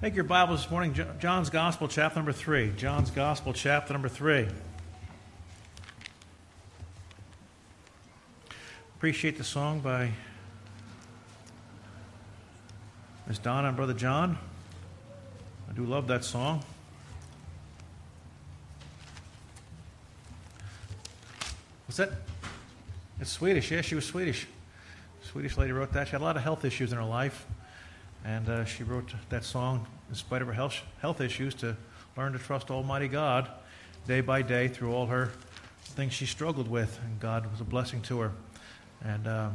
Take your Bibles this morning, John's Gospel, chapter number 3. John's Gospel, chapter number 3. Appreciate the song by Miss Donna and Brother John. I do love that song. What's that? It's Swedish. Yeah, she was Swedish. Swedish lady wrote that. She had a lot of health issues in her life. And uh, she wrote that song in spite of her health, health issues to learn to trust Almighty God day by day through all her things she struggled with. And God was a blessing to her. And uh,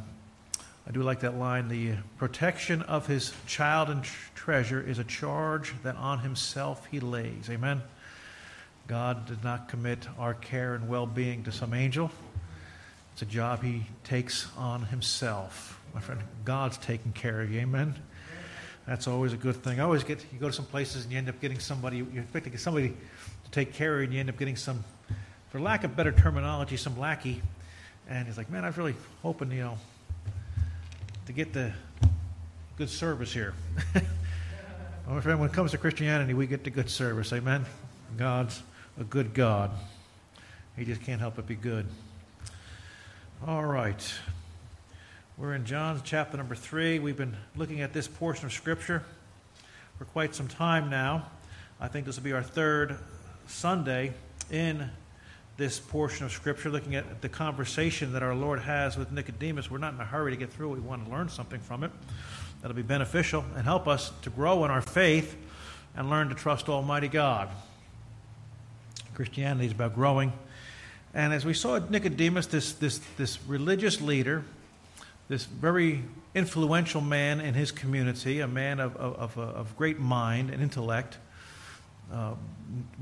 I do like that line the protection of his child and treasure is a charge that on himself he lays. Amen. God did not commit our care and well being to some angel. It's a job he takes on himself. My friend, God's taking care of you. Amen. That's always a good thing. I always get you go to some places and you end up getting somebody you expect to get somebody to take care of you, and you end up getting some, for lack of better terminology, some lackey. And he's like, "Man, I was really hoping, you know, to get the good service here." well, friend, when it comes to Christianity, we get the good service. Amen. God's a good God. He just can't help but be good. All right. We're in John chapter number three. We've been looking at this portion of Scripture for quite some time now. I think this will be our third Sunday in this portion of Scripture, looking at the conversation that our Lord has with Nicodemus. We're not in a hurry to get through it. We want to learn something from it that'll be beneficial and help us to grow in our faith and learn to trust Almighty God. Christianity is about growing. And as we saw Nicodemus, this, this, this religious leader, this very influential man in his community, a man of, of, of great mind and intellect. Uh,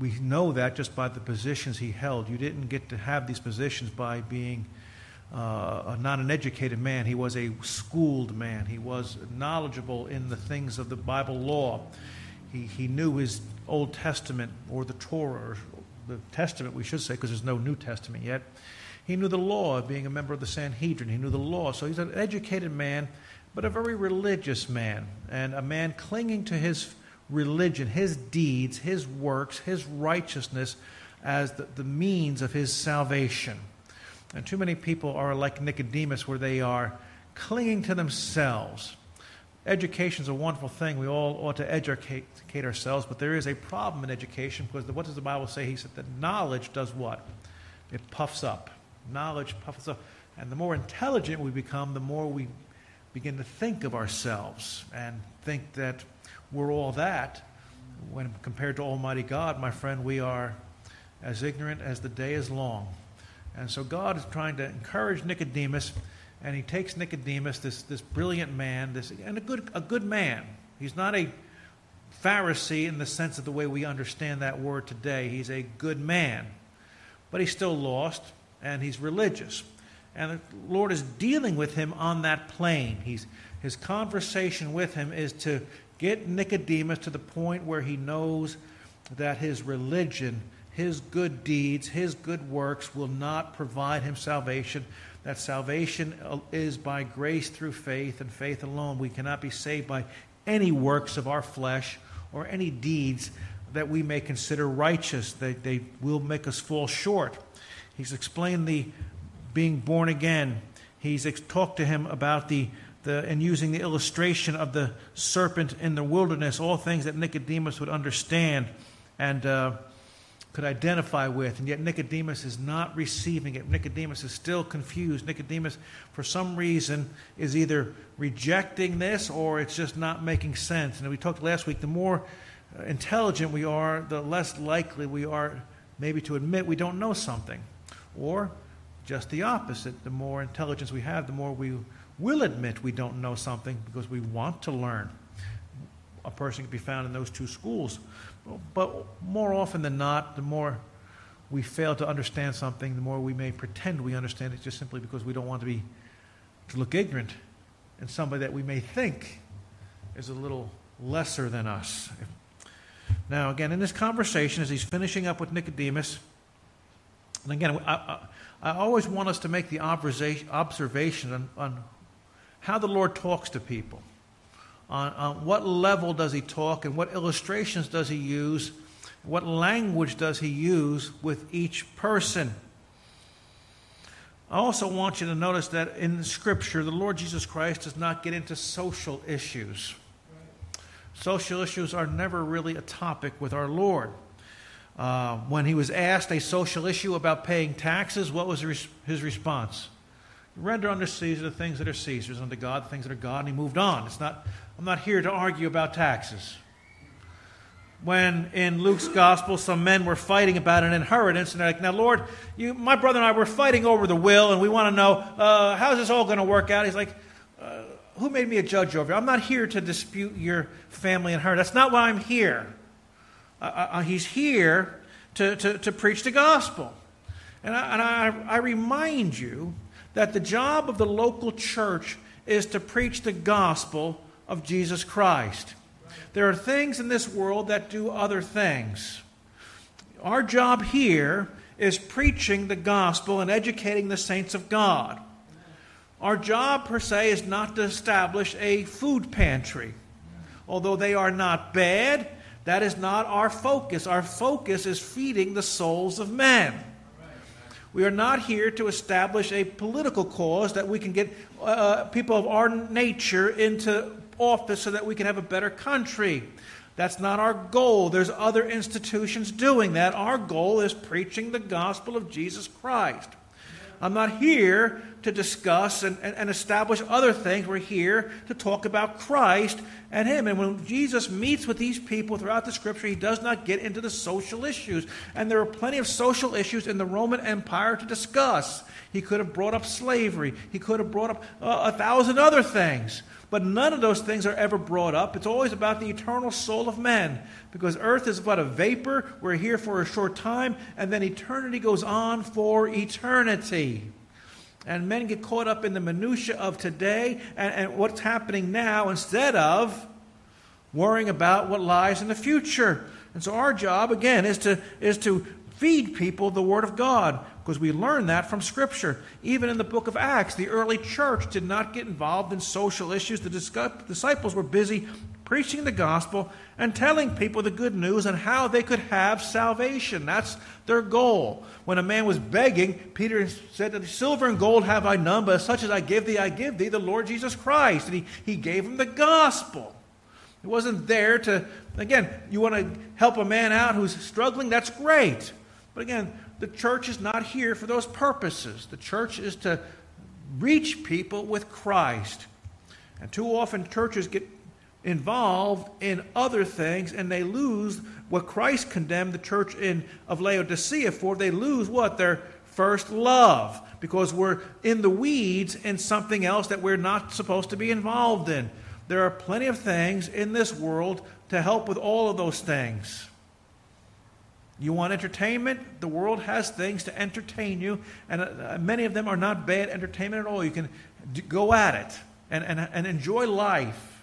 we know that just by the positions he held. You didn't get to have these positions by being uh, not an educated man. He was a schooled man. He was knowledgeable in the things of the Bible law. He, he knew his Old Testament or the Torah, or the Testament, we should say, because there's no New Testament yet. He knew the law, of being a member of the Sanhedrin. He knew the law. So he's an educated man, but a very religious man, and a man clinging to his religion, his deeds, his works, his righteousness as the, the means of his salvation. And too many people are like Nicodemus, where they are clinging to themselves. Education is a wonderful thing. We all ought to educate, ourselves, but there is a problem in education because what does the Bible say? He said that knowledge does what? It puffs up. Knowledge puffs up. And the more intelligent we become, the more we begin to think of ourselves and think that we're all that. When compared to Almighty God, my friend, we are as ignorant as the day is long. And so God is trying to encourage Nicodemus, and he takes Nicodemus, this, this brilliant man, this, and a good, a good man. He's not a Pharisee in the sense of the way we understand that word today. He's a good man, but he's still lost and he's religious. And the Lord is dealing with him on that plane. He's, his conversation with him is to get Nicodemus to the point where he knows that his religion, his good deeds, his good works will not provide him salvation. That salvation uh, is by grace through faith and faith alone. We cannot be saved by any works of our flesh or any deeds that we may consider righteous. They, they will make us fall short. He's explained the being born again. He's ex- talked to him about the, the, and using the illustration of the serpent in the wilderness, all things that Nicodemus would understand and uh, could identify with. And yet Nicodemus is not receiving it. Nicodemus is still confused. Nicodemus, for some reason, is either rejecting this or it's just not making sense. And we talked last week, the more uh, intelligent we are, the less likely we are maybe to admit we don't know something. Or just the opposite. The more intelligence we have, the more we will admit we don't know something because we want to learn. A person can be found in those two schools. But more often than not, the more we fail to understand something, the more we may pretend we understand it just simply because we don't want to be to look ignorant and somebody that we may think is a little lesser than us. Now, again, in this conversation, as he's finishing up with Nicodemus, and again, I, I, I always want us to make the observation on, on how the Lord talks to people, on, on what level does he talk and what illustrations does he use, what language does he use with each person. I also want you to notice that in Scripture, the Lord Jesus Christ does not get into social issues. Social issues are never really a topic with our Lord. Uh, when he was asked a social issue about paying taxes, what was his response? Render unto Caesar the things that are Caesar's, unto God the things that are God, and he moved on. It's not, I'm not here to argue about taxes. When in Luke's gospel, some men were fighting about an inheritance, and they're like, Now, Lord, you, my brother and I were fighting over the will, and we want to know uh, how's this all going to work out? He's like, uh, Who made me a judge over you? I'm not here to dispute your family inheritance. That's not why I'm here. Uh, uh, uh, he's here to, to, to, preach the gospel. And, I, and I, I remind you that the job of the local church is to preach the gospel of Jesus Christ. There are things in this world that do other things. Our job here is preaching the gospel and educating the saints of God. Our job, per se, is not to establish a food pantry. Although they are not bad, that is not our focus. Our focus is feeding the souls of men. We are not here to establish a political cause that we can get uh, people of our nature into office so that we can have a better country. That's not our goal. There's other institutions doing that. Our goal is preaching the gospel of Jesus Christ. I'm not here to discuss and, and, and, establish other things. We're here to talk about Christ and Him. And when Jesus meets with these people throughout the Scripture, He does not get into the social issues. And there are plenty of social issues in the Roman Empire to discuss. He could have brought up slavery, He could have brought up uh, a thousand other things. But none of those things are ever brought up. It's always about the eternal soul of man. Because earth is but a vapor. We're here for a short time, and then eternity goes on for eternity. And men get caught up in the minutiae of today and, and what's happening now instead of worrying about what lies in the future. And so our job, again, is to, is to feed people the Word of God because we learn that from Scripture. Even in the book of Acts, the early church did not get involved in social issues. The disciples were busy preaching the gospel and telling people the good news and how they could have salvation. That's their goal. When a man was begging, Peter said silver and gold have I none, but such as I give thee, I give thee, the Lord Jesus Christ. And he, he gave him the gospel. It wasn't there to, again, you want to help a man out who's struggling, that's great. But again, the church is not here for those purposes. The church is to reach people with Christ. And too often churches get involved in other things and they lose what Christ condemned the church in of Laodicea for. They lose what? Their first love because we're in the weeds in something else that we're not supposed to be involved in. There are plenty of things in this world to help with all of those things. You want entertainment? The world has things to entertain you, and uh, many of them are not bad entertainment at all. You can go at it and, and, and enjoy life.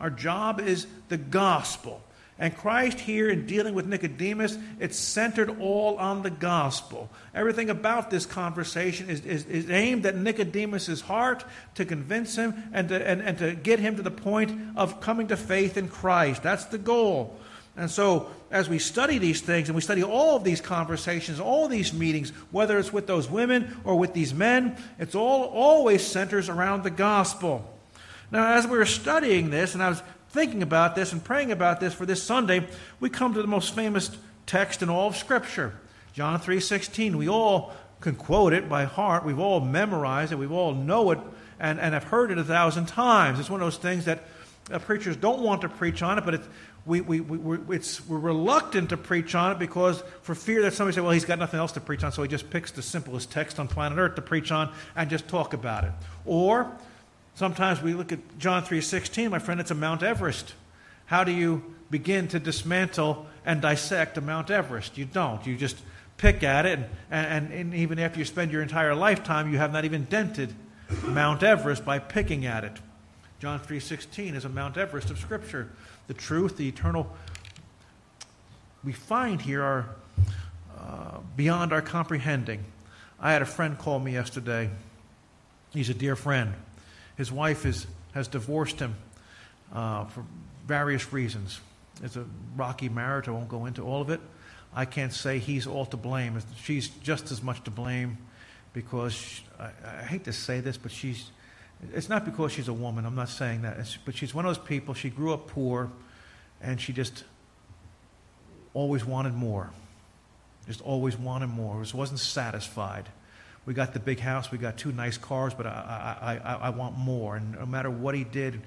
Our job is the gospel. And Christ here in dealing with Nicodemus, it's centered all on the gospel. Everything about this conversation is, is, is aimed at Nicodemus' heart to convince him and to, and, and to get him to the point of coming to faith in Christ. That's the goal. And so, as we study these things and we study all of these conversations, all these meetings, whether it's with those women or with these men, it's all always centers around the gospel. Now, as we were studying this, and I was thinking about this and praying about this for this Sunday, we come to the most famous text in all of Scripture, John 3:16. We all can quote it by heart. We've all memorized it. We've all know it and, and have heard it a thousand times. It's one of those things that uh, preachers don't want to preach on it, but it's, we, we, we, we're, it's, we're reluctant to preach on it because for fear that somebody say, well, he's got nothing else to preach on, so he just picks the simplest text on planet Earth to preach on and just talk about it. Or sometimes we look at John 3.16, my friend, it's a Mount Everest. How do you begin to dismantle and dissect a Mount Everest? You don't. You just pick at it, and, and, and even after you spend your entire lifetime, you have not even dented Mount Everest by picking at it. John 3:16 is a Mount Everest of Scripture the truth, the eternal, we find here are uh, beyond our comprehending. I had a friend call me yesterday. He's a dear friend. His wife is, has divorced him. uh, for various reasons. It's a rocky marriage. I won't go into all of it. I can't say he's all to blame. She's just as much to blame because she, I, I, hate to say this, but she's. It's not because she's a woman. I'm not saying that. It's, but she's one of those people. She grew up poor, and she just always wanted more. Just always wanted more. Just wasn't satisfied. We got the big house. We got two nice cars, but I, I, I, I want more. And no matter what he did,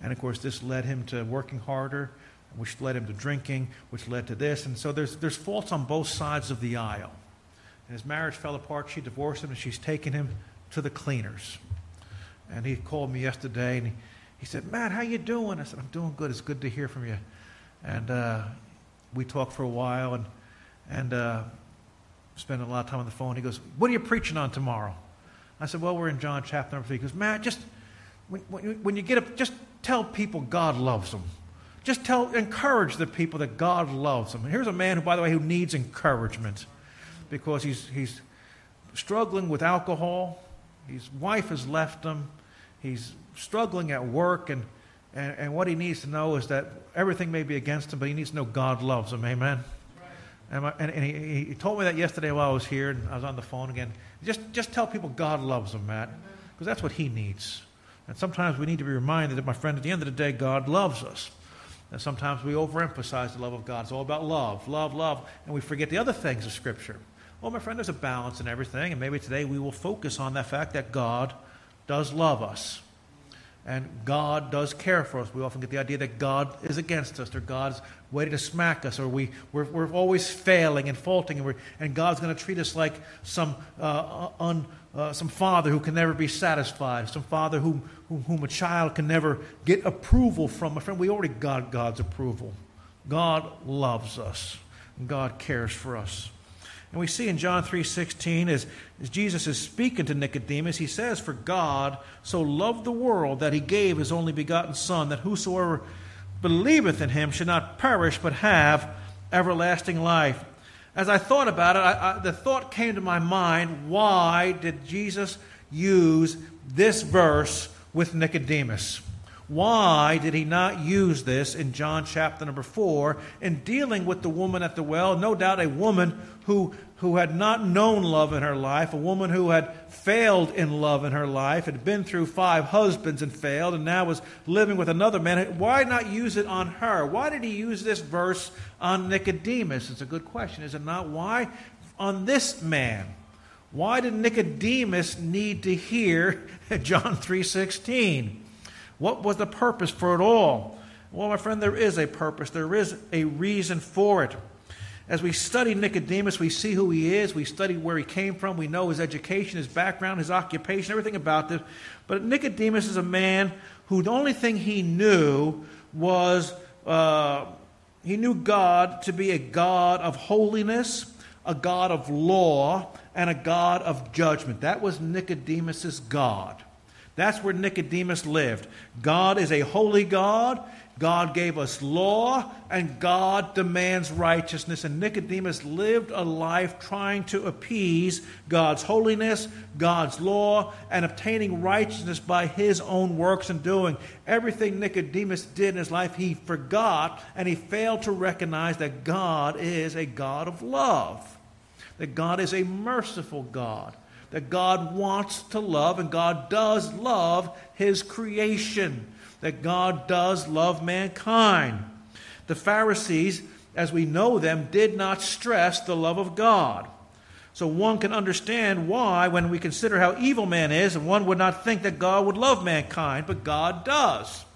and of course, this led him to working harder which led him to drinking, which led to this. And so there's, there's faults on both sides of the aisle. And his marriage fell apart. She divorced him, and she's taken him to the cleaners. And he called me yesterday, and he, he said, Matt, how you doing? I said, I'm doing good. It's good to hear from you. And uh, we talked for a while, and, and uh, spent a lot of time on the phone. He goes, what are you preaching on tomorrow? I said, well, we're in John chapter number 3. He goes, Matt, just when, when you get up, just tell people God loves them. Just tell, encourage the people that God loves them. And here's a man who, by the way, who needs encouragement because he's, he's struggling with alcohol. His wife has left him. He's struggling at work. And, and, and what he needs to know is that everything may be against him, but he needs to know God loves him. Amen. And, and, and he, he, told me that yesterday while I was here, and I was on the phone again. Just, just tell people God loves them, Matt, because that's what he needs. And sometimes we need to be reminded that, my friend, at the end of the day, God loves us. And sometimes we overemphasize the love of God. It's all about love, love, love, and we forget the other things of Scripture. Well, my friend, there's a balance in everything, and maybe today we will focus on the fact that God does love us. And God does care for us. We often get the idea that God is against us, or God's waiting to smack us, or we, we're, we're always failing and faulting, and, and God's going to treat us like some uh, un, uh, some father who can never be satisfied, some father whom, whom, whom, a child can never get approval from. My friend, we already got God's approval. God loves us, and God cares for us. And we see in John 3:16 as, as Jesus is speaking to Nicodemus, he says, "For God so loved the world that he gave his only begotten son that whosoever believeth in him should not perish but have everlasting life." as I thought about it, I, I, the thought came to my mind why did Jesus use this verse with Nicodemus? Why did he not use this in John chapter number 4 in dealing with the woman at the well? No doubt a woman who, who had not known love in her life, a woman who had failed in love in her life, had been through five husbands and failed, and now was living with another man. Why not use it on her? Why did he use this verse on Nicodemus? It's a good question, is it not? Why on this man? Why did Nicodemus need to hear John 3:16? What was the purpose for it all? Well, my friend, there is a purpose. There is a reason for it. As we study Nicodemus, we see who he is. We study where he came from. We know his education, his background, his occupation, everything about this. But Nicodemus is a man who the only thing he knew was uh, he knew God to be a God of holiness, a God of law, and a God of judgment. That was Nicodemus's God. That's where Nicodemus lived. God is a holy God. God gave us law, and God demands righteousness. And Nicodemus lived a life trying to appease God's holiness, God's law, and obtaining righteousness by his own works and doing. Everything Nicodemus did in his life, he forgot, and he failed to recognize that God is a God of love, that God is a merciful God that God wants to love, and God does love His creation, that God does love mankind. The Pharisees, as we know them, did not stress the love of God. So one can understand why, when we consider how evil man is, one would not think that God would love mankind, but God does.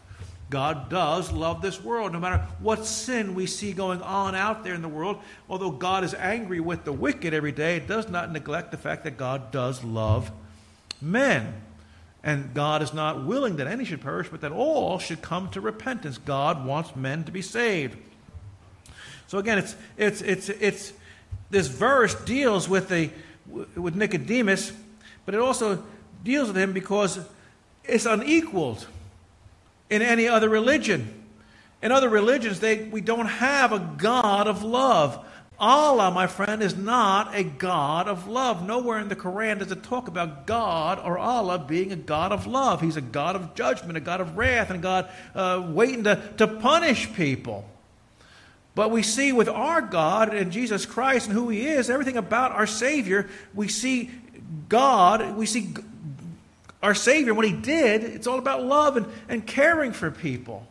God does love this world, no matter what sin we see going on out there in the world. Although God is angry with the wicked every day, it does not neglect the fact that God does love men. And God is not willing that any should perish, but that all should come to repentance. God wants men to be saved. So again, it's it's it's it's this verse deals with the with Nicodemus, but it also deals with him because it's unequaled in any other religion. In other religions, they, we don't have a God of love. Allah, my friend, is not a God of love. Nowhere in the Quran does it talk about God or Allah being a God of love. He's a God of judgment, a God of wrath, and a God uh, waiting to, to punish people. But we see with our God and Jesus Christ and who He is, everything about our Savior, we see God, we see our Savior, what He did, it's all about love and, and caring for people.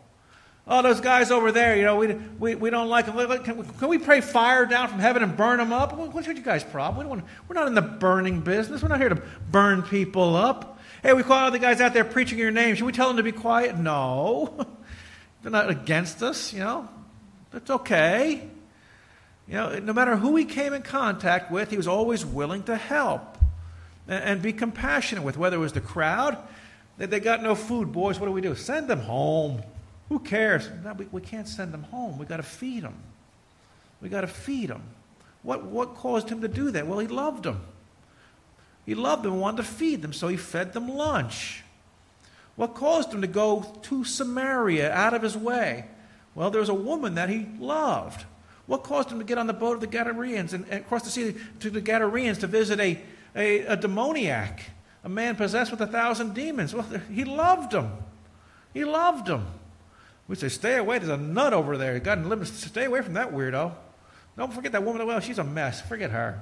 Oh, those guys over there, you know, we, we, we don't like them. Can, can we pray fire down from heaven and burn them up? What's your guys' problem? We don't want, we're not in the burning business. We're not here to burn people up. Hey, we call all the guys out there preaching your name. Should we tell them to be quiet? No. They're not against us, you know. That's okay. You know, no matter who he came in contact with, he was always willing to help and, and be compassionate with, whether it was the crowd, that they got no food. Boys, what do we do? Send them home. Who cares? No, we, we can't send them home. We've got to feed them. We've got to feed them. What, what caused him to do that? Well, he loved them. He loved them and wanted to feed them, so he fed them lunch. What caused him to go to Samaria out of his way? Well, there was a woman that he loved. What caused him to get on the boat of the Gadareans and, and cross the sea to the Gadareans to visit a, a, a demoniac, a man possessed with a thousand demons? Well, he loved them. He loved them. We say, stay away. There's a nut over there. God limits. Stay away from that weirdo. Don't forget that woman. Well, she's a mess. Forget her.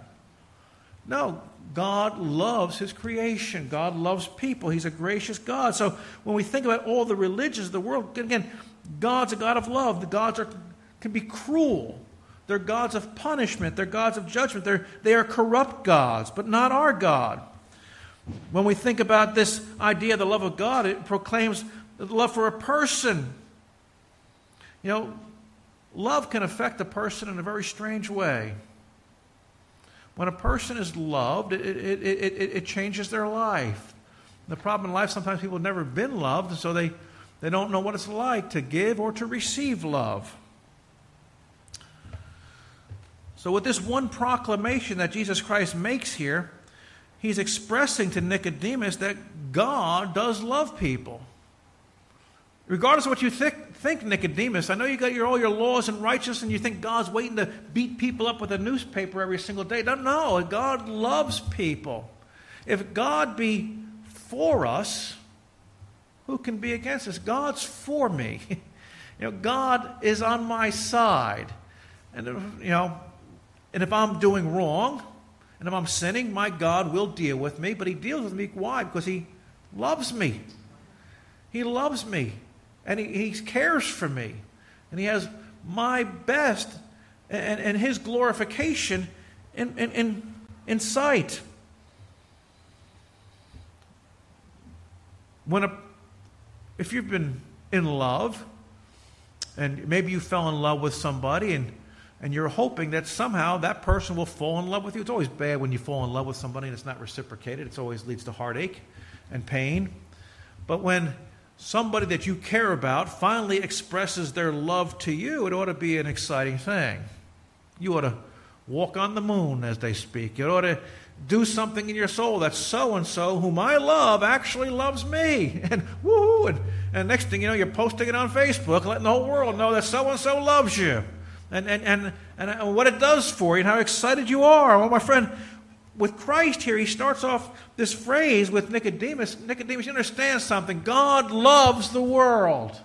No, God loves His creation. God loves people. He's a gracious God. So when we think about all the religions of the world, again, God's a God of love. The gods are, can be cruel. They're gods of punishment. They're gods of judgment. They're, they are corrupt gods, but not our God. When we think about this idea of the love of God, it proclaims the love for a person you know, love can affect a person in a very strange way. When a person is loved, it, it, it, it, changes their life. The problem in life, sometimes people have never been loved, so they, they don't know what it's like to give or to receive love. So, with this one proclamation that Jesus Christ makes here, he's expressing to Nicodemus that God does love people. Regardless of what you think, think, Nicodemus, I know you got your, all your laws and righteousness, and you think God's waiting to beat people up with a newspaper every single day. No, no, God loves people. If God be for us, who can be against us? God's for me. you know, God is on my side. And you know, and if I'm doing wrong, and if I'm sinning, my God will deal with me, but he deals with me why? Because he loves me. He loves me and he, he cares for me, and he has my best and, and his glorification in, in, in, in sight. When a, if you've been in love, and maybe you fell in love with somebody, and, and you're hoping that somehow that person will fall in love with you. It's always bad when you fall in love with somebody and it's not reciprocated. It always leads to heartache and pain. But when somebody that you care about finally expresses their love to you, it ought to be an exciting thing. You ought to walk on the moon, as they speak. You ought to do something in your soul that so and so, whom I love, actually loves me. And woohoo! And, and next thing you know, you're posting it on Facebook, letting the whole world know that so and so loves you. And, and, and, and what it does for you and how excited you are. Well, my friend, with Christ here, he starts off this phrase with Nicodemus. Nicodemus, you understand something. God loves the world.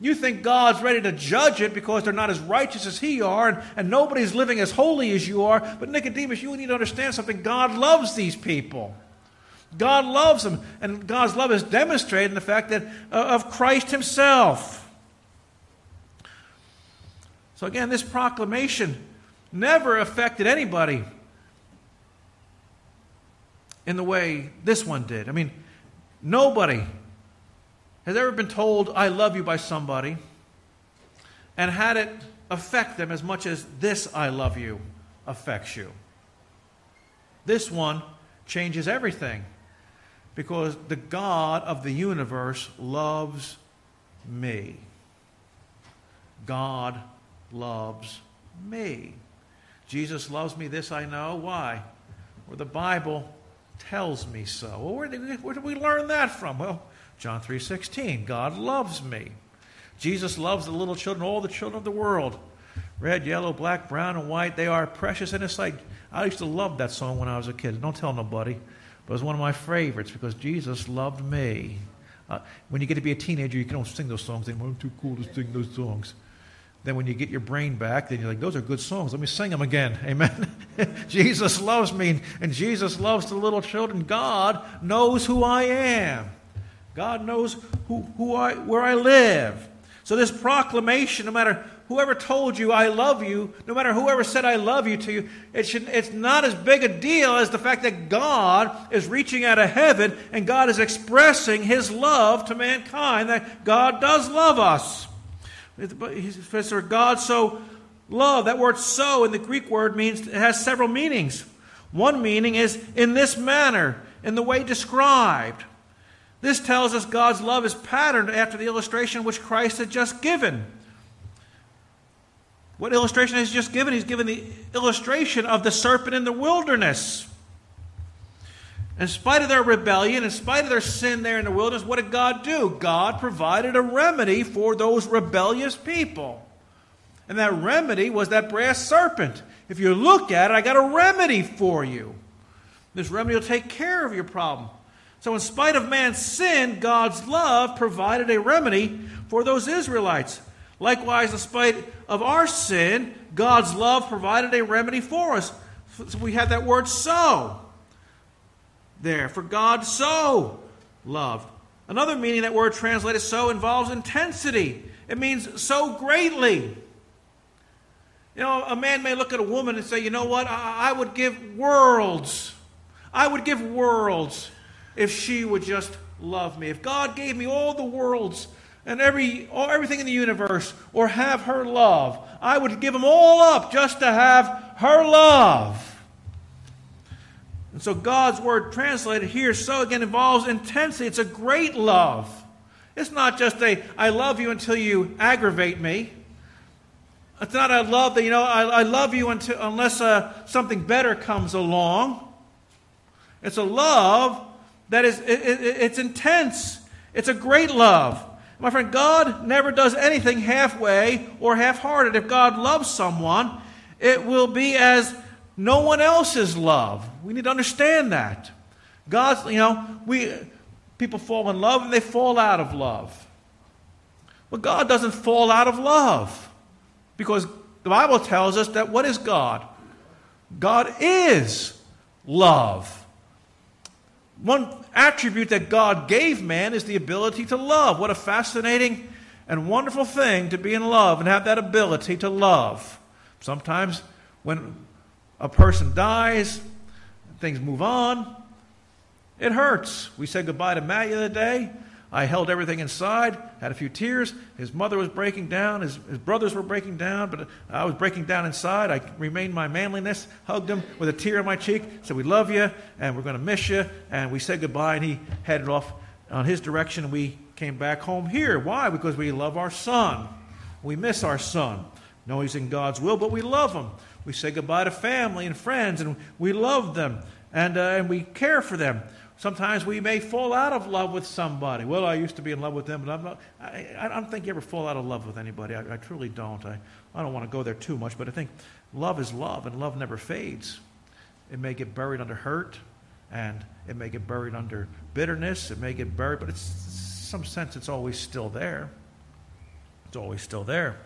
You think God's ready to judge it because they're not as righteous as He are, and, and nobody's living as holy as you are. But Nicodemus, you need to understand something. God loves these people. God loves them, and God's love is demonstrated in the fact that uh, of Christ Himself. So again, this proclamation never affected anybody in the way this one did. I mean, nobody has ever been told, I love you by somebody and had it affect them as much as this I love you affects you. This one changes everything because the God of the universe loves me. God loves me. Jesus loves me, this I know. Why? Or the Bible tells me so. Well, where did, where did we learn that from? Well, John 3:16, God loves me. Jesus loves the little children, all the children of the world. red, yellow, black, brown, and white, they are precious in His sight. I used to love that song when I was a kid. Don't tell nobody. But it was one of my favorites because Jesus loved me. Uh, when you get to be a teenager, you don't sing those songs anymore. I'm too cool to sing those songs. Then when you get your brain back, then you're like, those are good songs. Let me sing them again. Amen. Jesus loves me, and Jesus loves the little children. God knows who I am. God knows who, who I, where I live. So this proclamation, no matter whoever told you I love you, no matter whoever said I love you to you, it should, it's not as big a deal as the fact that God is reaching out of heaven and God is expressing his love to mankind, that God does love us. For God so loved, that word so in the Greek word means it has several meanings. One meaning is in this manner, in the way described. This tells us God's love is patterned after the illustration which Christ had just given. What illustration has he just given? He's given the illustration of the serpent in the wilderness. In spite of their rebellion, in spite of their sin there in the wilderness, what did God do? God provided a remedy for those rebellious people. And that remedy was that brass serpent. If you look at it, I got a remedy for you. This remedy will take care of your problem. So, in spite of man's sin, God's love provided a remedy for those Israelites. Likewise, in spite of our sin, God's love provided a remedy for us. So we have that word so there. For God so loved. Another meaning that word translated so involves intensity. It means so greatly. You know, a man may look at a woman and say, you know what, I, I would give worlds. I would give worlds if she would just love me. If God gave me all the worlds and every, everything in the universe or have her love, I would give them all up just to have her love. And so God's word translated here, so again, involves intensity. It's a great love. It's not just a, I love you until you aggravate me. It's not a love that, you know, I, I love you until, unless uh, something better comes along. It's a love that is, it, it, it's intense. It's a great love. My friend, God never does anything halfway or half hearted. If God loves someone, it will be as no one else's love. We need to understand that. God's, you know, we people fall in love and they fall out of love. But God doesn't fall out of love. Because the Bible tells us that what is God? God is love. One attribute that God gave man is the ability to love. What a fascinating and wonderful thing to be in love and have that ability to love. Sometimes when a person dies, things move on. It hurts. We said goodbye to Matt the other day. I held everything inside, had a few tears. His mother was breaking down, his, his brothers were breaking down, but I was breaking down inside. I remained my manliness, hugged him with a tear on my cheek, said, We love you, and we're going to miss you. And we said goodbye, and he headed off on his direction, and we came back home here. Why? Because we love our son. We miss our son. No, he's in God's will, but we love him. We say goodbye to family and friends, and we love them, and, uh, and we care for them. Sometimes we may fall out of love with somebody. Well, I used to be in love with them, but I'm not. I, I don't think you ever fall out of love with anybody. I, I truly don't. I, I don't want to go there too much, but I think love is love, and love never fades. It may get buried under hurt, and it may get buried under bitterness. It may get buried, but it's some sense it's always still there. It's always still there.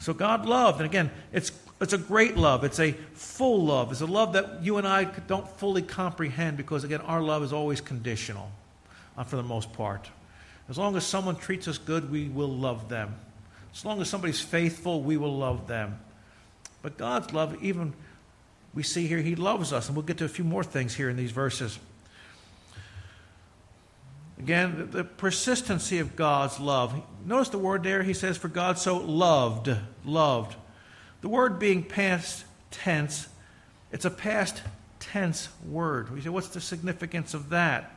So God loved, and again, it's it's a great love. It's a full love. It's a love that you and I don't fully comprehend because, again, our love is always conditional uh, for the most part. As long as someone treats us good, we will love them. As long as somebody's faithful, we will love them. But God's love, even we see here, He loves us. And we'll get to a few more things here in these verses. Again, the, the persistency of God's love. Notice the word there, He says, For God so loved, loved. The word being past tense, it's a past tense word. We say, what's the significance of that?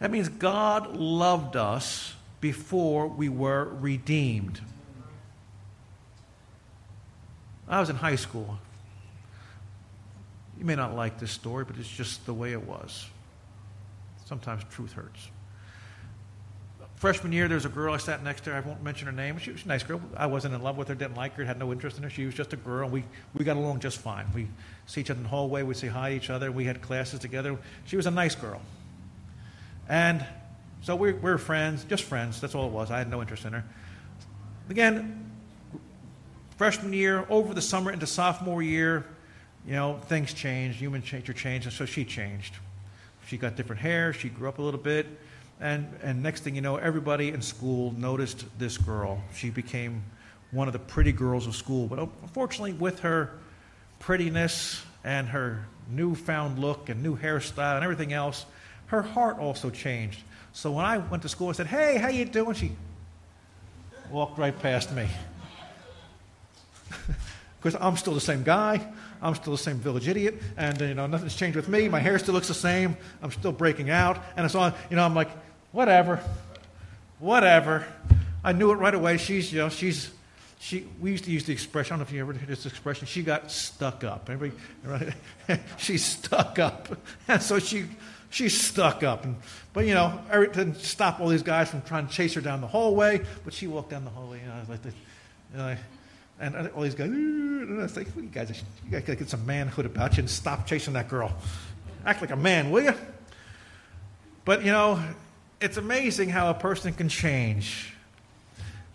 That means God loved us before we were redeemed. I was in high school. You may not like this story, but it's just the way it was. Sometimes truth hurts. Freshman year, there was a girl I sat next to. I won't mention her name. She was a nice girl. I wasn't in love with her, didn't like her, had no interest in her. She was just a girl. and We, we got along just fine. We see each other in the hallway. We'd say hi to each other. We had classes together. She was a nice girl. And so we, we were friends, just friends. That's all it was. I had no interest in her. Again, freshman year, over the summer into sophomore year, you know, things changed. Human nature changed, and so she changed. She got different hair. She grew up a little bit. And, and next thing you know, everybody in school noticed this girl. She became one of the pretty girls of school. But oh, unfortunately, with her prettiness and her newfound look and new hairstyle and everything else, her heart also changed. So when I went to school, I said, "Hey, how you doing?" She walked right past me. Because I'm still the same guy. I'm still the same village idiot, and you know nothing's changed with me. My hair still looks the same. I'm still breaking out, and it's on. You know, I'm like, whatever, whatever. I knew it right away. She's, you know, she's, she. We used to use the expression. I don't know if you ever heard this expression. She got stuck up. Everybody, she's stuck up, and so she, she's stuck up. And, but you know, it didn't stop all these guys from trying to chase her down the hallway. But she walked down the hallway, and I was like, this, you know, and all these guys, and I was like, you guys, you got to get some manhood about you and stop chasing that girl. Act like a man, will you? But you know, it's amazing how a person can change.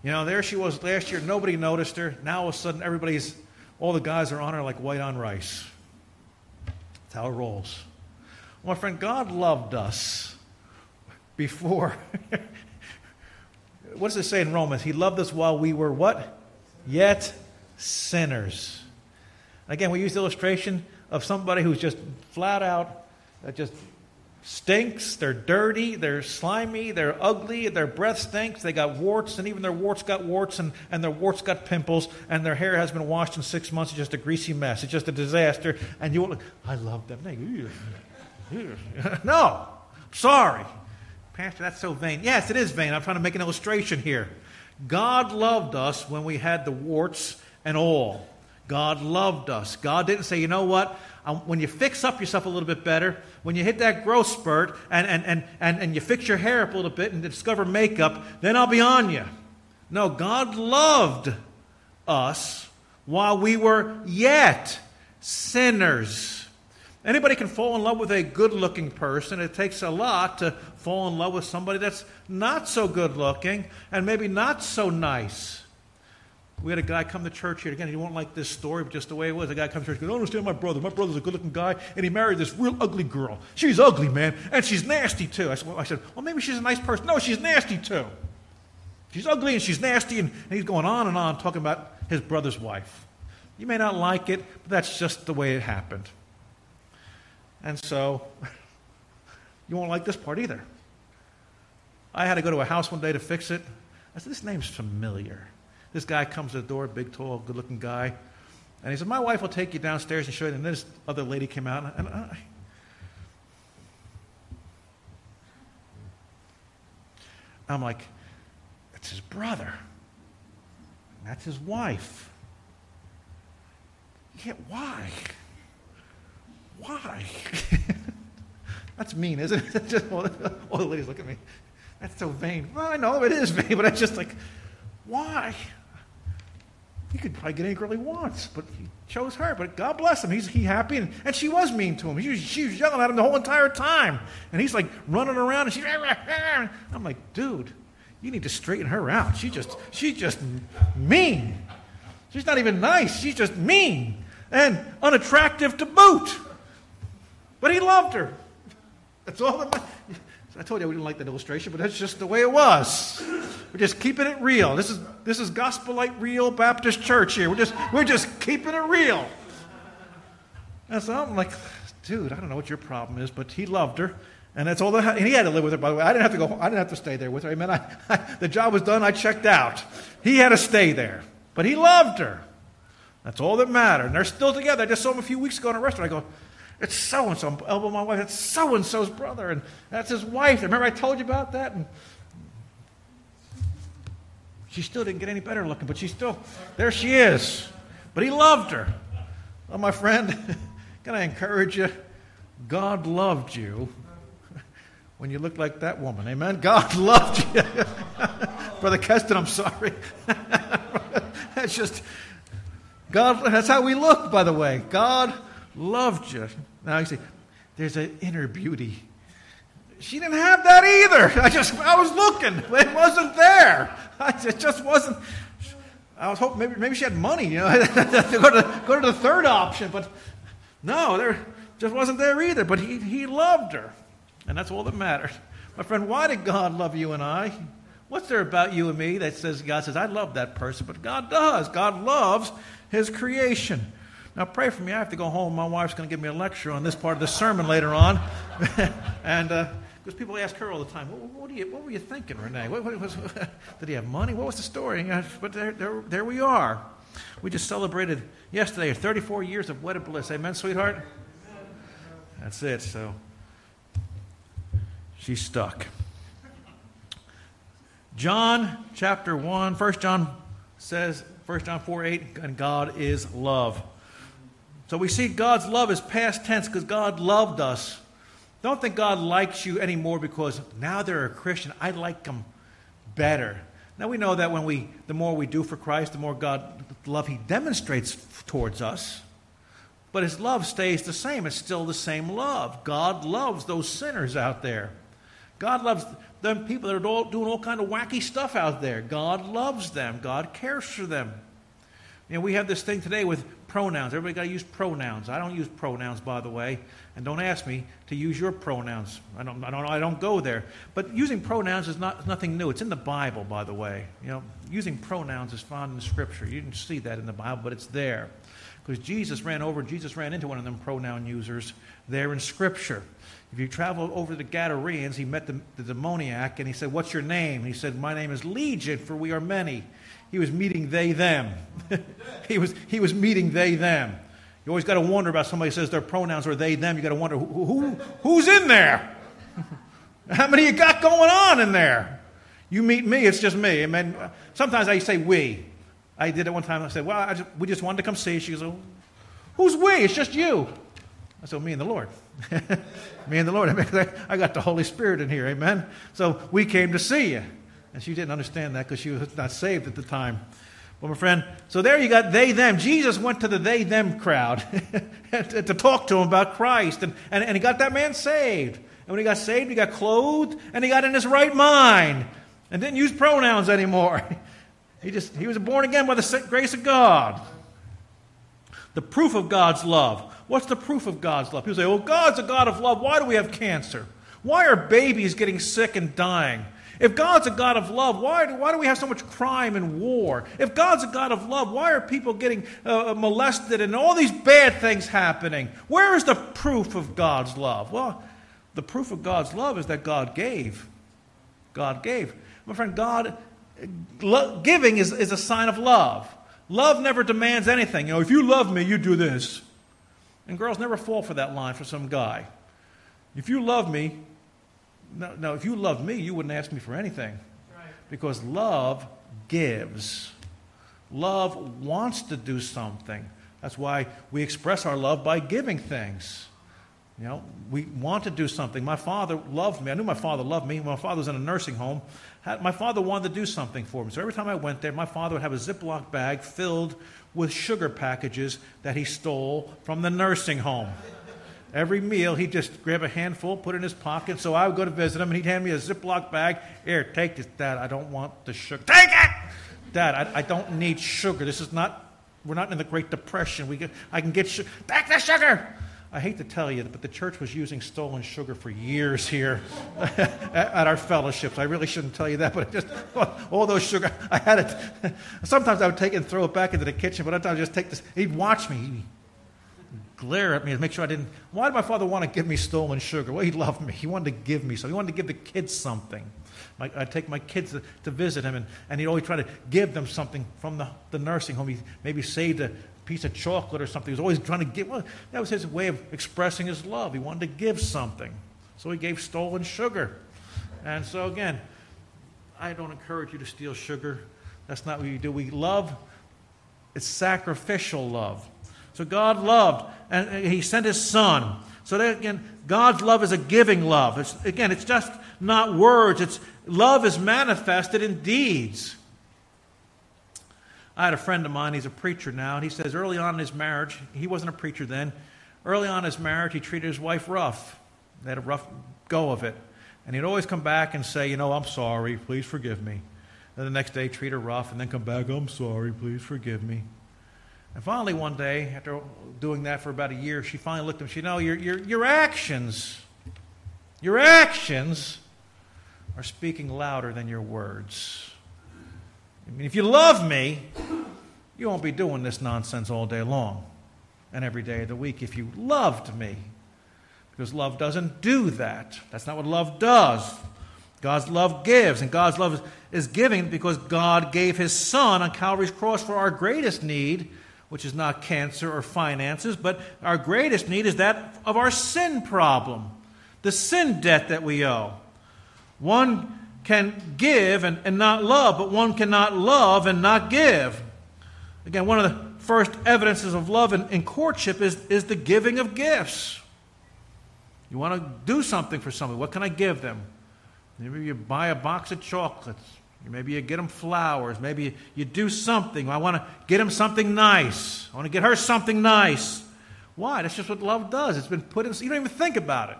You know, there she was last year, nobody noticed her. Now all of a sudden, everybody's, all the guys are on her like white on rice. That's how it rolls. Well, my friend, God loved us before. what does it say in Romans? He loved us while we were what? yet sinners. Again, we use the illustration of somebody who's just flat out uh, just stinks, they're dirty, they're slimy, they're ugly, their breath stinks, they got warts, and even their warts got warts, and, and their warts got pimples, and their hair has been washed in six months. It's just a greasy mess. It's just a disaster. And you won't, I love them. no, sorry. Pastor, that's so vain. Yes, it is vain. I'm trying to make an illustration here. God loved us when we had the warts and all. God loved us. God didn't say, you know what? Um, when you fix up yourself a little bit better, when you hit that growth spurt and, and, and, and, and you fix your hair up a little bit and discover makeup, then I'll be on you. No, God loved us while we were yet sinners. Anybody can fall in love with a good looking person. It takes a lot to fall in love with somebody that's not so good looking and maybe not so nice. We had a guy come to church here. Again, he won't like this story, but just the way it was. A guy comes to church and goes, I don't understand my brother. My brother's a good looking guy, and he married this real ugly girl. She's ugly, man, and she's nasty too. I said, well, I said, well maybe she's a nice person. No, she's nasty too. She's ugly and she's nasty, and, and he's going on and on talking about his brother's wife. You may not like it, but that's just the way it happened. And so, you won't like this part either. I had to go to a house one day to fix it. I said, This name's familiar. This guy comes to the door, big, tall, good looking guy. And he said, My wife will take you downstairs and show you. And then this other lady came out. And I, I'm like, That's his brother. That's his wife. Yeah, why? Why? That's mean, isn't it? Just, all, all the ladies look at me. That's so vain. Well, I know it is vain, but it's just like, why? He could probably get any girl he wants, but he chose her. But God bless him. He's he happy. And, and she was mean to him. She was, she was yelling at him the whole entire time. And he's like running around and she's, I'm like, dude, you need to straighten her out. She just, she's just mean. She's not even nice. She's just mean and unattractive to boot. But he loved her. That's all that I told you we didn't like that illustration, but that's just the way it was. We're just keeping it real. This is this is Gospel Light Real Baptist Church here. We're just we're just keeping it real. And so I'm like, dude, I don't know what your problem is, but he loved her. And that's all that, and he had to live with her, by the way. I didn't have to go, I didn't have to stay there with her. I mean, I, I, the job was done, I checked out. He had to stay there. But he loved her. That's all that mattered. And they're still together. I just saw him a few weeks ago in a restaurant. I go, it's so and so. Elbow my wife. It's so and so's brother, and that's his wife. Remember I told you about that? And she still didn't get any better looking, but she's still there. She is. But he loved her. Well, my friend, can I encourage you? God loved you when you looked like that woman. Amen. God loved you. Brother Keston, I'm sorry. that's just, God, that's how we look, by the way. God loved you. Now you see, there's an inner beauty. She didn't have that either. I just, I was looking. It wasn't there. I, it just wasn't. I was hoping maybe, maybe she had money, you know, to go to, go to the third option. But no, there just wasn't there either. But he, he loved her. And that's all that matters. My friend, why did God love you and I? What's there about you and me that says God says, I love that person? But God does. God loves his creation. Now pray for me. I have to go home. My wife's going to give me a lecture on this part of the sermon later on. and uh, because people ask her all the time, what, what, you, what were you thinking, Renee? What, what did he have money? What was the story? But there, there, there we are. We just celebrated yesterday 34 years of wedded bliss. Amen, sweetheart? That's it. So she's stuck. John chapter 1, 1 John says, 1 John 4 8, and God is love. So we see God's love is past tense because God loved us don't think God likes you anymore because now they're a Christian. I like them better. Now we know that when we, the more we do for Christ, the more God the love He demonstrates towards us. But His love stays the same. It's still the same love. God loves those sinners out there. God loves them people that are all, doing all kind of wacky stuff out there. God loves them. God cares for them. You know, we have this thing today with pronouns. Everybody got to use pronouns. I don't use pronouns, by the way, and don't ask me to use your pronouns. I don't, I don't, I don't go there. But using pronouns is not nothing new. It's in the Bible, by the way. You know, using pronouns is found in Scripture. You can see that in the Bible, but it's there because Jesus ran over. Jesus ran into one of them pronoun users there in Scripture. If you travel over to the Gadarenes, he met the, the demoniac and he said, What's your name? He said, My name is Legion, for we are many. He was meeting they, them. he, was, he was meeting they, them. You always got to wonder about somebody says their pronouns are they, them. You got to wonder who, who, who's in there? How many you got going on in there? You meet me, it's just me. I mean, sometimes I say we. I did it one time. I said, Well, I just, we just wanted to come see. She goes, oh, Who's we? It's just you. I said, Me and the Lord. me and the Lord. I, I got the Holy Spirit in here. Amen. So we came to see you. And she didn't understand that because she was not saved at the time. Well, my friend, so there you got they, them. Jesus went to the they, them crowd to, talk to him about Christ. And, and, and he got that man saved. And when he got saved, he got clothed and he got in his right mind and didn't use pronouns anymore. He just he was born again by the grace of God. The proof of God's love. What's the proof of God's love? People say, "Oh, God's a God of love. Why do we have cancer? Why are babies getting sick and dying?" If God's a God of love, why do, why do we have so much crime and war? If God's a God of love, why are people getting uh, molested and all these bad things happening? Where is the proof of God's love? Well, the proof of God's love is that God gave. God gave. My friend, God lo- giving is, is a sign of love. Love never demands anything. You know, if you love me, you do this. And girls never fall for that line for some guy. If you love me, no, no, if you loved me, you wouldn't ask me for anything. Right. Because love gives. Love wants to do something. That's why we express our love by giving things. You know, we want to do something. My father loved me. I knew my father loved me. When my father was in a nursing home, my father wanted to do something for me. So every time I went there, my father would have a Ziploc bag filled with sugar packages that he stole from the nursing home. Every meal, he'd just grab a handful, put it in his pocket. So I would go to visit him, and he'd hand me a Ziploc bag. Here, take this, Dad. I don't want the sugar. Take it! Dad, I, I don't need sugar. This is not, we're not in the Great Depression. We get, I can get sugar. Back the sugar! I hate to tell you, but the church was using stolen sugar for years here at our fellowships. I really shouldn't tell you that, but just all those sugar, I had it. Sometimes I would take it and throw it back into the kitchen, but I'd just take this. He'd watch me glare at me to make sure I didn't. Why did my father want to give me stolen sugar? Well, he loved me. He wanted to give me so. He wanted to give the kids something. My, I'd take my kids to, to, visit him, and, and he'd always try to give them something from the, the nursing home. He maybe saved a piece of chocolate or something. He was always trying to give. Well, that was his way of expressing his love. He wanted to give something. So he gave stolen sugar. And so, again, I don't encourage you to steal sugar. That's not what we do. We love, it's sacrificial love. So God loved, and He sent His Son. So that, again, God's love is a giving love. It's, again, it's just not words. It's love is manifested in deeds. I had a friend of mine, he's a preacher now, and he says early on in his marriage, he wasn't a preacher then, early on in his marriage, he treated his wife rough. They had a rough go of it. And he'd always come back and say, You know, I'm sorry, please forgive me. Then the next day, treat her rough, and then come back, I'm sorry, please forgive me. And finally, one day, after doing that for about a year, she finally looked at him. She said, No, your, your, your actions, your actions are speaking louder than your words. I mean, if you love me, you won't be doing this nonsense all day long and every day of the week if you loved me. Because love doesn't do that. That's not what love does. God's love gives, and God's love is giving because God gave His Son on Calvary's cross for our greatest need, which is not cancer or finances, but our greatest need is that of our sin problem, the sin debt that we owe. One can give and, and not love, but one cannot love and not give. Again, one of the first evidences of love in, in courtship is, is the giving of gifts. You want to do something for somebody. What can I give them? Maybe you buy a box of chocolates. Maybe you get them flowers. Maybe you, do something. I want to get him something nice. I want to get her something nice. Why? That's just what love does. It's been put in. You don't even think about it.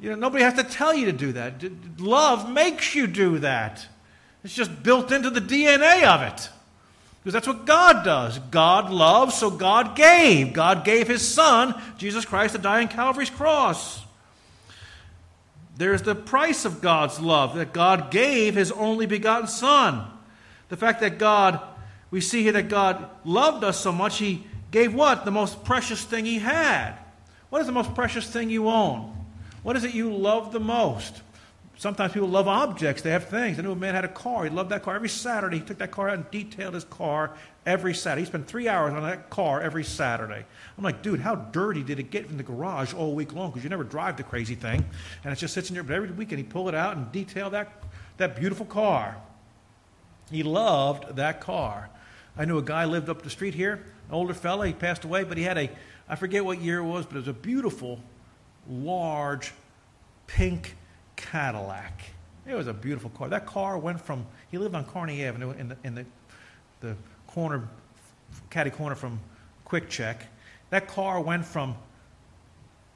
You know, nobody has to tell you to do that. Love makes you do that. It's just built into the DNA of it. Because that's what God does. God loves, so God gave. God gave His Son, Jesus Christ, to die on Calvary's cross. There's the price of God's love, that God gave His only begotten Son. The fact that God, we see here that God loved us so much, He gave what? The most precious thing He had. What is the most precious thing you own? What is it you love the most? Sometimes people love objects. They have things. I knew a man had a car. He loved that car. Every Saturday, he took that car out and detailed his car every Saturday. He spent three hours on that car every Saturday. I'm like, dude, how dirty did it get in the garage all week long? Because you never drive the crazy thing. And it just sits in there. But every weekend, he pulled it out and detailed that, that beautiful car. He loved that car. I knew a guy lived up the street here, an older fella. He passed away, but he had a, I forget what year it was, but it was a beautiful large pink Cadillac. It was a beautiful car. That car went from, he lived on Kearny Avenue in the, in the, the corner, caddy corner from QuickChek. That car went from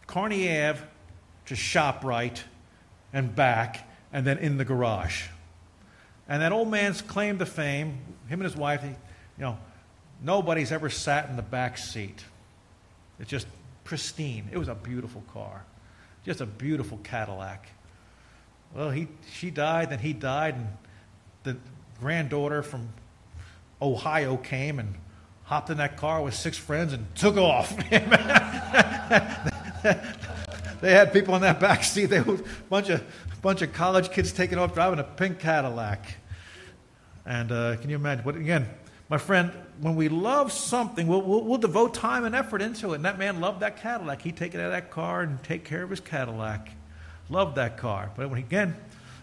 Kearny Ave to ShopRite and back, and then in the garage. And that old man's claim to fame, him and his wife, he, you know, nobody's ever sat in the back seat. It's just pristine. It was a beautiful car, just a beautiful Cadillac. Well, he, she died, then he died, and the granddaughter from Ohio came and hopped in that car with six friends and took off. they had people in that back seat. They were a bunch of bunch of college kids taking off driving a pink Cadillac. And uh, can you imagine? But again? My friend, when we love something, we'll, we'll, we'll, devote time and effort into it. And that man loved that Cadillac. He'd take it out of that car and take care of his Cadillac. Loved that car. But when, again,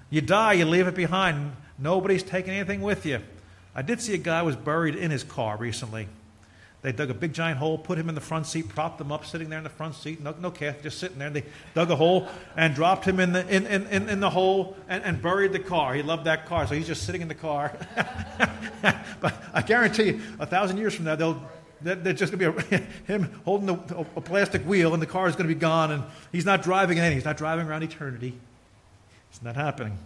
you die, you leave it behind. Nobody's taking anything with you. I did see a guy was buried in his car recently. They dug a big giant hole, put him in the front seat, propped him up, sitting there in the front seat, no, no casket, just sitting there. And they dug a hole and dropped him in the, in, in, in the hole and, and buried the car. He loved that car, so he's just sitting in the car. but I guarantee you, a thousand years from now, they'll, they're just going to be a, him holding a, a plastic wheel, and the car is going to be gone, and he's not driving in. He's not driving around eternity. It's not happening.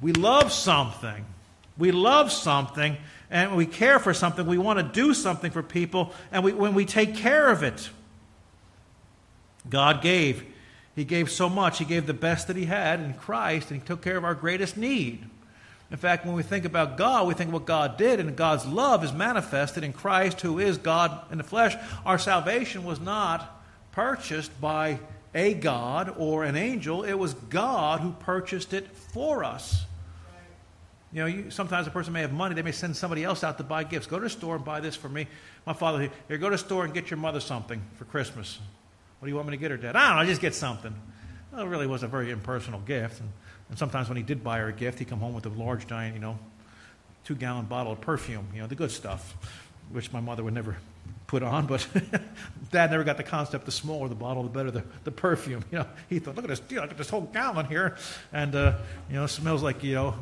We love something. We love something and we care for something, we want to do something for people, and we, when we take care of it, God gave. He gave so much. He gave the best that He had in Christ, and He took care of our greatest need. In fact, when we think about God, we think what God did, and God's love is manifested in Christ, who is God in the flesh. Our salvation was not purchased by a God or an angel, it was God who purchased it for us. You know, you, sometimes a person may have money. They may send somebody else out to buy gifts. Go to the store and buy this for me. My father, here, go to the store and get your mother something for Christmas. What do you want me to get her, Dad? I don't know, just get something. Well, it really was a very impersonal gift. And, and sometimes when he did buy her a gift, he'd come home with a large, giant, you know, two gallon bottle of perfume, you know, the good stuff, which my mother would never put on, but Dad never got the concept. The smaller the bottle, the better the, the perfume. You know, he thought, look at this, know, look at this whole gallon here, and uh, you know, it smells like you know,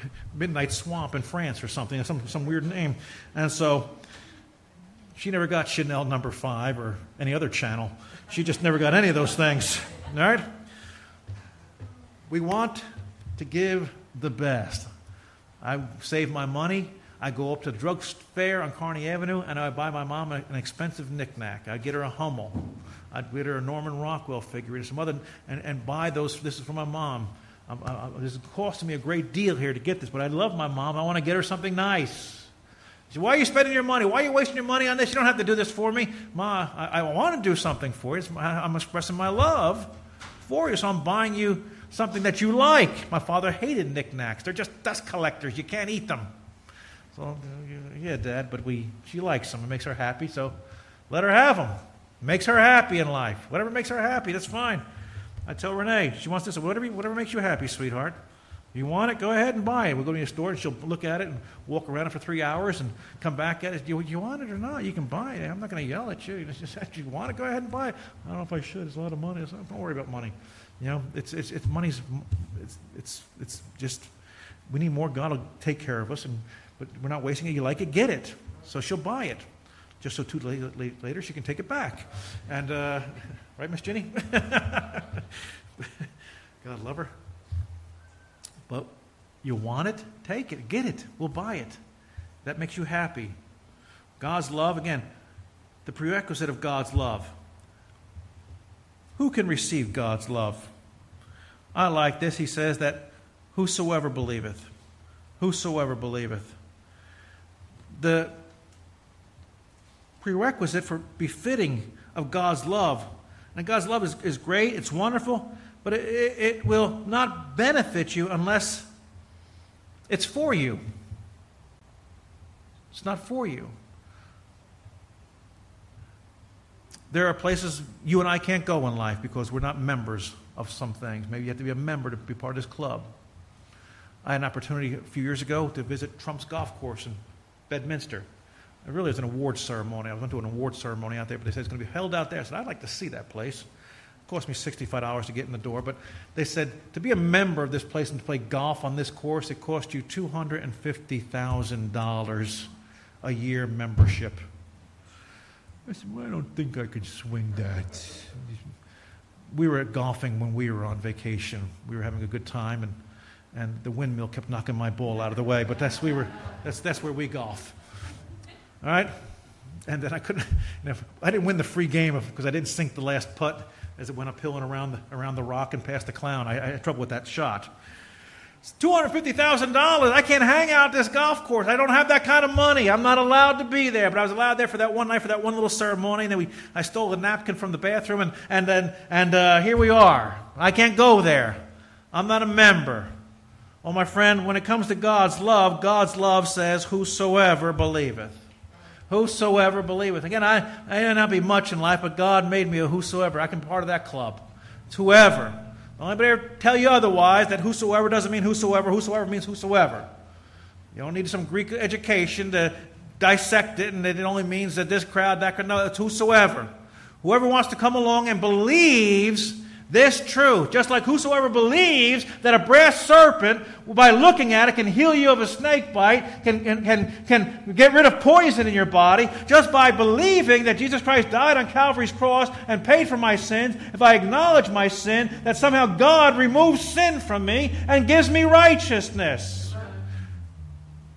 midnight swamp in France or something, some some weird name. And so, she never got Chanel Number Five or any other channel. She just never got any of those things. All right. We want to give the best. I save my money. I go up to the drug fair on Kearny Avenue and I buy my mom an expensive knickknack. I get her a Hummel. I'd get her a Norman Rockwell figure and some other, and, and buy those. This is for my mom. Um, uh, this is costing me a great deal here to get this, but I love my mom. I want to get her something nice. She said, Why are you spending your money? Why are you wasting your money on this? You don't have to do this for me. Ma, I, I want to do something for you. I'm expressing my love for you, so I'm buying you something that you like. My father hated knickknacks. They're just dust collectors. You can't eat them. So, yeah, Dad, but we, she likes them. It makes her happy, so let her have them. Makes her happy in life. Whatever makes her happy, that's fine. I tell Renee, she wants this, whatever, whatever makes you happy, sweetheart. You want it? Go ahead and buy it. We'll go to your store and she'll look at it and walk around it for three hours and come back at it. Do you, want it or not? You can buy it. I'm not going to yell at you. Just if you want it, go ahead and buy it. I don't know if I should. It's a lot of money. Don't worry about money. You know, it's, it's, it's money's, it's, it's, it's just, we need more. God will take care of us and but we're not wasting it. You like it, get it. So she'll buy it. Just so too late, later she can take it back. And, uh, right, Miss Jenny? God love her. But you want it? Take it. Get it. We'll buy it. That makes you happy. God's love, again, the prerequisite of God's love. Who can receive God's love? I like this. He says that whosoever believeth, whosoever believeth the prerequisite for befitting of God's love. And God's love is, is great, it's wonderful, but it, it will not benefit you unless it's for you. It's not for you. There are places you and I can't go in life because we're not members of some things. Maybe you have to be a member to be part of this club. I had an opportunity a few years ago to visit Trump's golf course in Bedminster. It really is an award ceremony. I went to an award ceremony out there, but they said it's going to be held out there. I said, I'd like to see that place. It cost me $65 to get in the door, but they said to be a member of this place and to play golf on this course, it cost you $250,000 a year membership. I said, well, I don't think I could swing that. We were at golfing when we were on vacation. We were having a good time, and and the windmill kept knocking my ball out of the way. But that's we were that's that's where we golf. All right, and then I couldn't. You know, I didn't win the free game because I didn't sink the last putt as it went uphill and around the around the rock and past the clown. I, I had trouble with that shot. It's two hundred fifty thousand dollars. I can't hang out this golf course. I don't have that kind of money. I'm not allowed to be there. But I was allowed there for that one night for that one little ceremony. And then we, I stole a napkin from the bathroom, and and then and uh, here we are. I can't go there. I'm not a member. Well, my friend, when it comes to God's love, God's love says, Whosoever believeth. Whosoever believeth. Again, I, I may not be much in life, but God made me a whosoever. I can be part of that club. It's whoever. Don't anybody ever tell you otherwise that whosoever doesn't mean whosoever. Whosoever means whosoever. You don't need some Greek education to dissect it, and it only means that this crowd, that crowd. No, it's whosoever. Whoever wants to come along and believes this truth, just like whosoever believes that a brass serpent, by looking at it, can heal you of a snake bite, can, can, can, can get rid of poison in your body, just by believing that Jesus Christ died on Calvary's cross and paid for my sins, if I acknowledge my sin, that somehow God removes sin from me and gives me righteousness.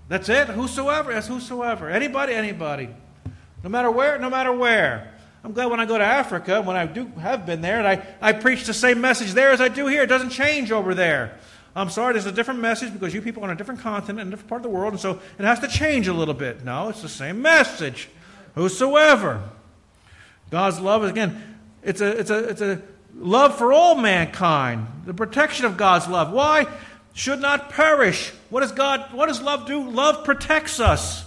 That's it. Whosoever. That's whosoever. Anybody, anybody. No matter where, no matter where. I'm glad when I go to Africa, when I do have been there, and I, I preach the same message there as I do here. It doesn't change over there. I'm sorry, there's a different message because you people are on a different continent, in a different part of the world, and so it has to change a little bit. No, it's the same message. Whosoever. God's love is, again, it's a, it's a, it's a love for all mankind, the protection of God's love. Why? Should not perish. What does God, what does love do? Love protects us.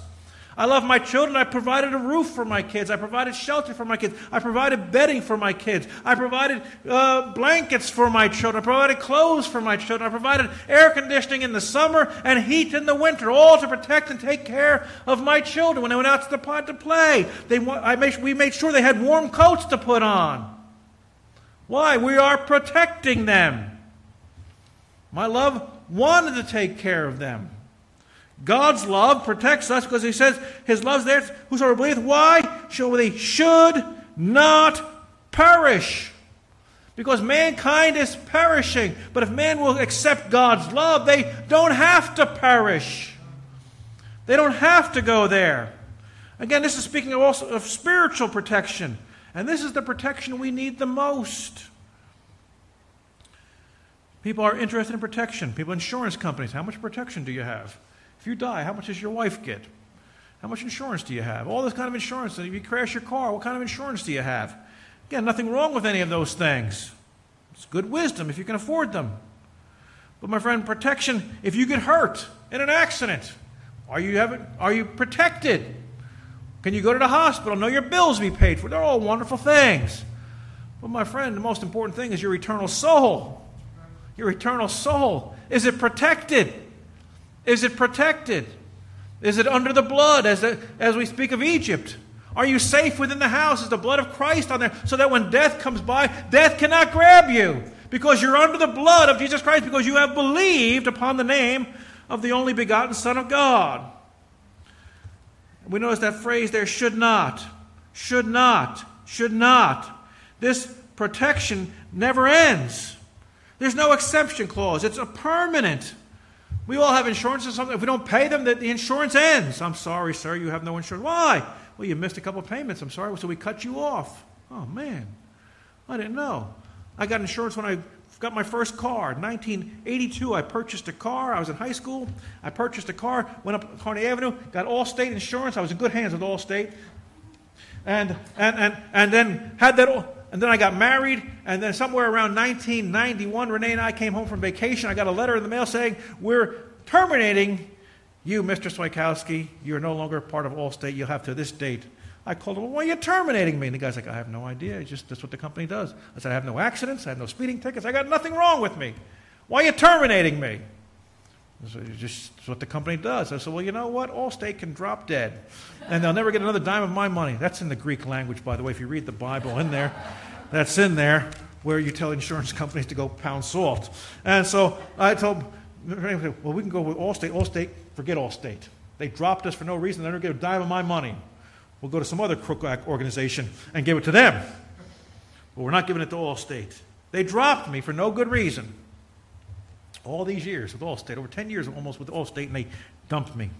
I love my children. I provided a roof for my kids. I provided shelter for my kids. I provided bedding for my kids. I provided uh, blankets for my children. I provided clothes for my children. I provided air conditioning in the summer and heat in the winter, all to protect and take care of my children when they went out to the pod to play. They, I made, we made sure they had warm coats to put on. Why? We are protecting them. My love wanted to take care of them. God's love protects us because he says his love's there. Whosoever believeth, why? Shall they should not perish. Because mankind is perishing. But if man will accept God's love, they don't have to perish. They don't have to go there. Again, this is speaking also of spiritual protection. And this is the protection we need the most. People are interested in protection. People, insurance companies, how much protection do you have? If you die, how much does your wife get? How much insurance do you have? All this kind of insurance. If you crash your car, what kind of insurance do you have? Again, nothing wrong with any of those things. It's good wisdom if you can afford them. But my friend, protection, if you get hurt in an accident, are you, have, are you protected? Can you go to the hospital? Know your bills be paid for? They're all wonderful things. But my friend, the most important thing is your eternal soul. Your eternal soul. Is it protected? Is it protected? Is it under the blood as, the, as we speak of Egypt? Are you safe within the house? Is the blood of Christ on there so that when death comes by, death cannot grab you? Because you're under the blood of Jesus Christ, because you have believed upon the name of the only begotten Son of God. We notice that phrase there should not, should not, should not. This protection never ends. There's no exception clause, it's a permanent. We all have insurance or something. If we don't pay them, the, the insurance ends. I'm sorry, sir, you have no insurance. Why? Well, you missed a couple of payments. I'm sorry. So we cut you off. Oh, man. I didn't know. I got insurance when I got my first car. 1982, I purchased a car. I was in high school. I purchased a car, went up Kearny Avenue, got Allstate insurance. I was in good hands with Allstate. And, and, and, and then had that. And then I got married, and then somewhere around 1991, Renee and I came home from vacation. I got a letter in the mail saying, We're terminating you, Mr. Swikowski. You're no longer part of Allstate. You'll have to this date. I called him, well, Why are you terminating me? And the guy's like, I have no idea. It's just that's what the company does. I said, I have no accidents. I have no speeding tickets. I got nothing wrong with me. Why are you terminating me? So just what the company does. I said, well, you know what? Allstate can drop dead, and they'll never get another dime of my money. That's in the Greek language, by the way. If you read the Bible in there, that's in there where you tell insurance companies to go pound salt. And so I told, well, we can go with Allstate. Allstate, forget Allstate. They dropped us for no reason. They never get a dime of my money. We'll go to some other crook organization and give it to them. But we're not giving it to Allstate. They dropped me for no good reason all these years with Allstate, over 10 years almost with Allstate, and they dumped me.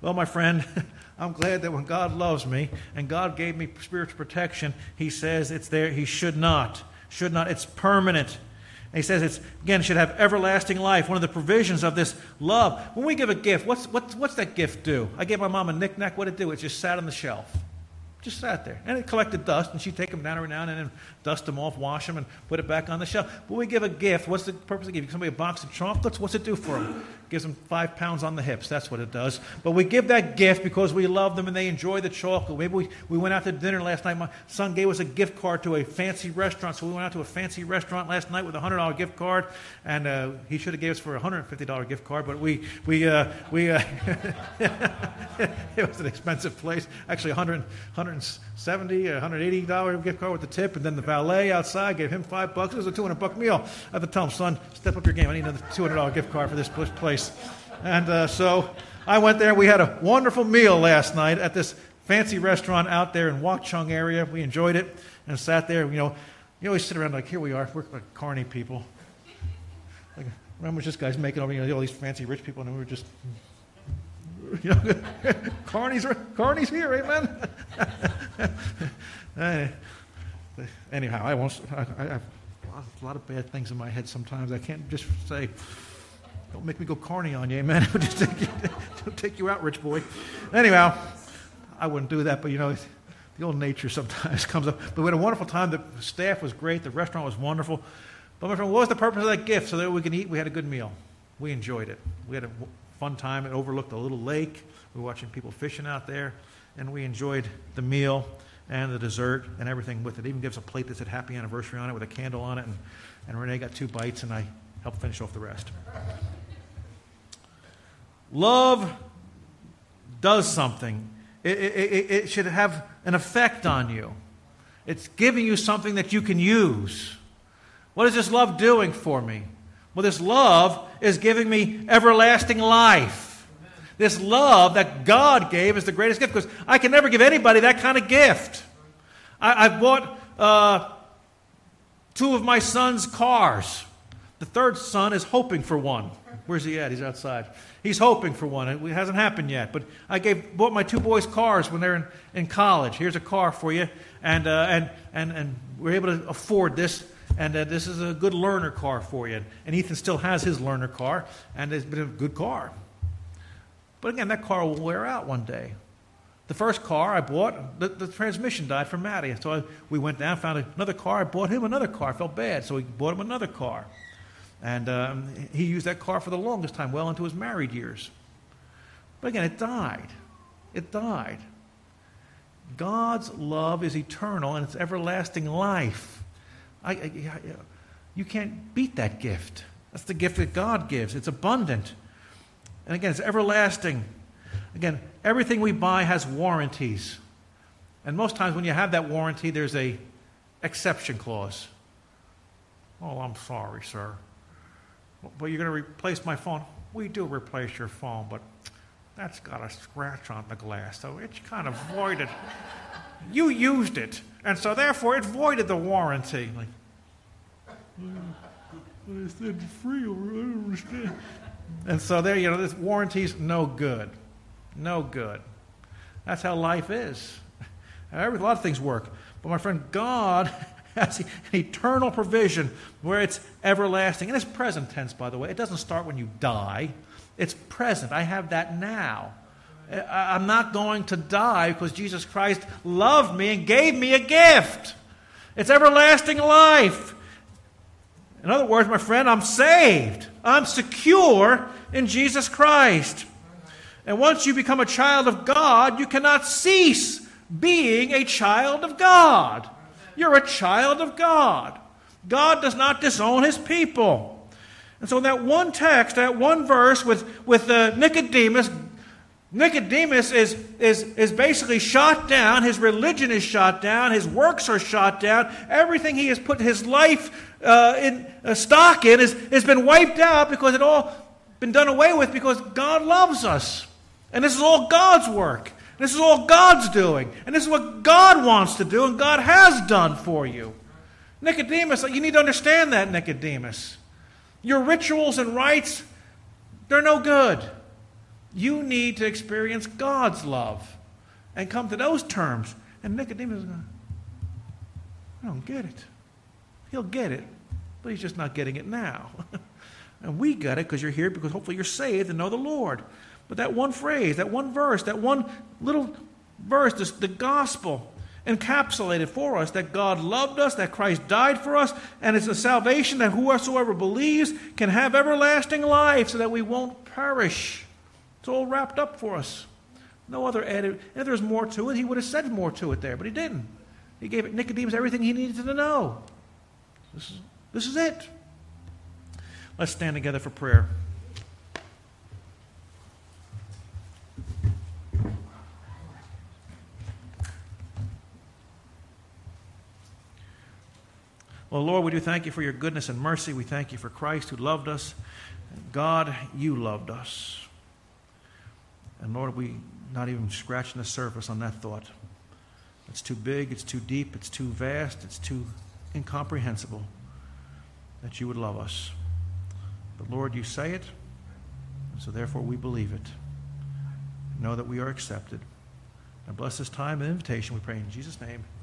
Well, my friend, I'm glad that when God loves me and God gave me spiritual protection, He says it's there. He should not. Should not. It's permanent. And he says it's, again, should have everlasting life. One of the provisions of this love. When we give a gift, what's, what's, what's that gift do? I gave my mom a knickknack. What did it do? It just sat on the shelf. Just sat there. And it collected dust, and she'd take them down every now and then and dust them off, wash them, and put it back on the shelf. But we give a gift, what's the purpose of giving somebody a box of chocolates? What's it do for them? Gives them five pounds on the hips. That's what it does. But we give that gift because we love them and they enjoy the chocolate. Maybe we, we went out to dinner last night. My son gave us a gift card to a fancy restaurant. So we went out to a fancy restaurant last night with a $100 gift card. And uh, he should have gave us for a $150 gift card. But we, we, uh, we uh, it was an expensive place. Actually, 100, 170 $180 gift card with the tip. And then the valet outside gave him five bucks. It was a 200 buck meal. I had to tell him, son, step up your game. I need another $200 gift card for this place. And uh, so I went there. We had a wonderful meal last night at this fancy restaurant out there in Watchung area. We enjoyed it and sat there. You know, you always sit around like, here we are. We're like Kearny people. Like, remember this guy's making over you know, all these fancy rich people, and we were just, you know, Kearny's, Kearny's here, amen. Anyhow, I won't. I, I have a lot of bad things in my head sometimes. I can't just say don't make me go Kearny on you, amen. Just take you, take you out, rich boy. Anyhow, I wouldn't do that, but you know, the old nature sometimes comes up. But we had a wonderful time. The staff was great. The restaurant was wonderful. But my friend, what was the purpose of that gift? So that we can eat. We had a good meal. We enjoyed it. We had a fun time. It overlooked a little lake. We were watching people fishing out there, and we enjoyed the meal and the dessert and everything with it. it even gives a plate that said happy anniversary on it with a candle on it, and, and Renee got two bites, and I helped finish off the rest. Love does something. It, it, it, should have an effect on you. It's giving you something that you can use. What is this love doing for me? Well, this love is giving me everlasting life. This love that God gave is the greatest gift because I can never give anybody that kind of gift. I, have bought uh, two of my son's cars. The third son is hoping for one. Where's he at? He's outside. He's hoping for one. It hasn't happened yet. But I gave, bought my two boys cars when they're in, in college. Here's a car for you. And, uh, and, and, and we're able to afford this. And uh, this is a good learner car for you. And Ethan still has his learner car, and it's been a good car. But again, that car will wear out one day. The first car I bought, the, the transmission died for Matty. So I, we went down, found another car. I bought him another car. I felt bad, so we bought him another car. And um, he used that car for the longest time, well into his married years. But again, it died. It died. God's love is eternal and it's everlasting life. I, I, I, you can't beat that gift. That's the gift that God gives. It's abundant. And again, it's everlasting. Again, everything we buy has warranties. And most times when you have that warranty, there's a exception clause. Oh, I'm sorry, sir. But you're going to replace my phone. We do replace your phone, but that's got a scratch on the glass, so it's kind of voided. you used it, and so therefore it voided the warranty. Like, I said free, I don't understand. And so there, you know, this warranty's no good. No good. That's how life is. a lot of things work. But my friend, God has an eternal provision where it's everlasting. And it's present tense, by the way. It doesn't start when you die, it's present. I have that now. I'm not going to die because Jesus Christ loved me and gave me a gift. It's everlasting life. In other words, my friend, I'm saved. I'm secure in Jesus Christ. And once you become a child of God, you cannot cease being a child of God. You're a child of God. God does not disown his people. And so, that one text, that one verse with, with Nicodemus, Nicodemus is, is, is basically shot down. His religion is shot down. His works are shot down. Everything he has put his life uh, in uh, stock in is, has been wiped out because it all been done away with because God loves us. And this is all God's work. This is all God's doing. And this is what God wants to do and God has done for you. Nicodemus, you need to understand that, Nicodemus. Your rituals and rites, they're no good. You need to experience God's love and come to those terms. And Nicodemus is going, I don't get it. He'll get it, but he's just not getting it now. and we get it because you're here because hopefully you're saved and know the Lord. But that one phrase, that one verse, that one little verse, this, the gospel encapsulated for us that God loved us, that Christ died for us, and it's a salvation that whosoever believes can have everlasting life so that we won't perish. It's all wrapped up for us. No other added. If there's more to it, he would have said more to it there, but he didn't. He gave Nicodemus everything he needed to know. This is, this is it. Let's stand together for prayer. Well, Lord, we do thank you for your goodness and mercy. We thank you for Christ who loved us. God, you loved us. And Lord, we not even scratching the surface on that thought. It's too big, it's too deep, it's too vast, it's too incomprehensible that you would love us. But Lord, you say it, and so therefore we believe it. Know that we are accepted. And bless this time and invitation, we pray in Jesus' name.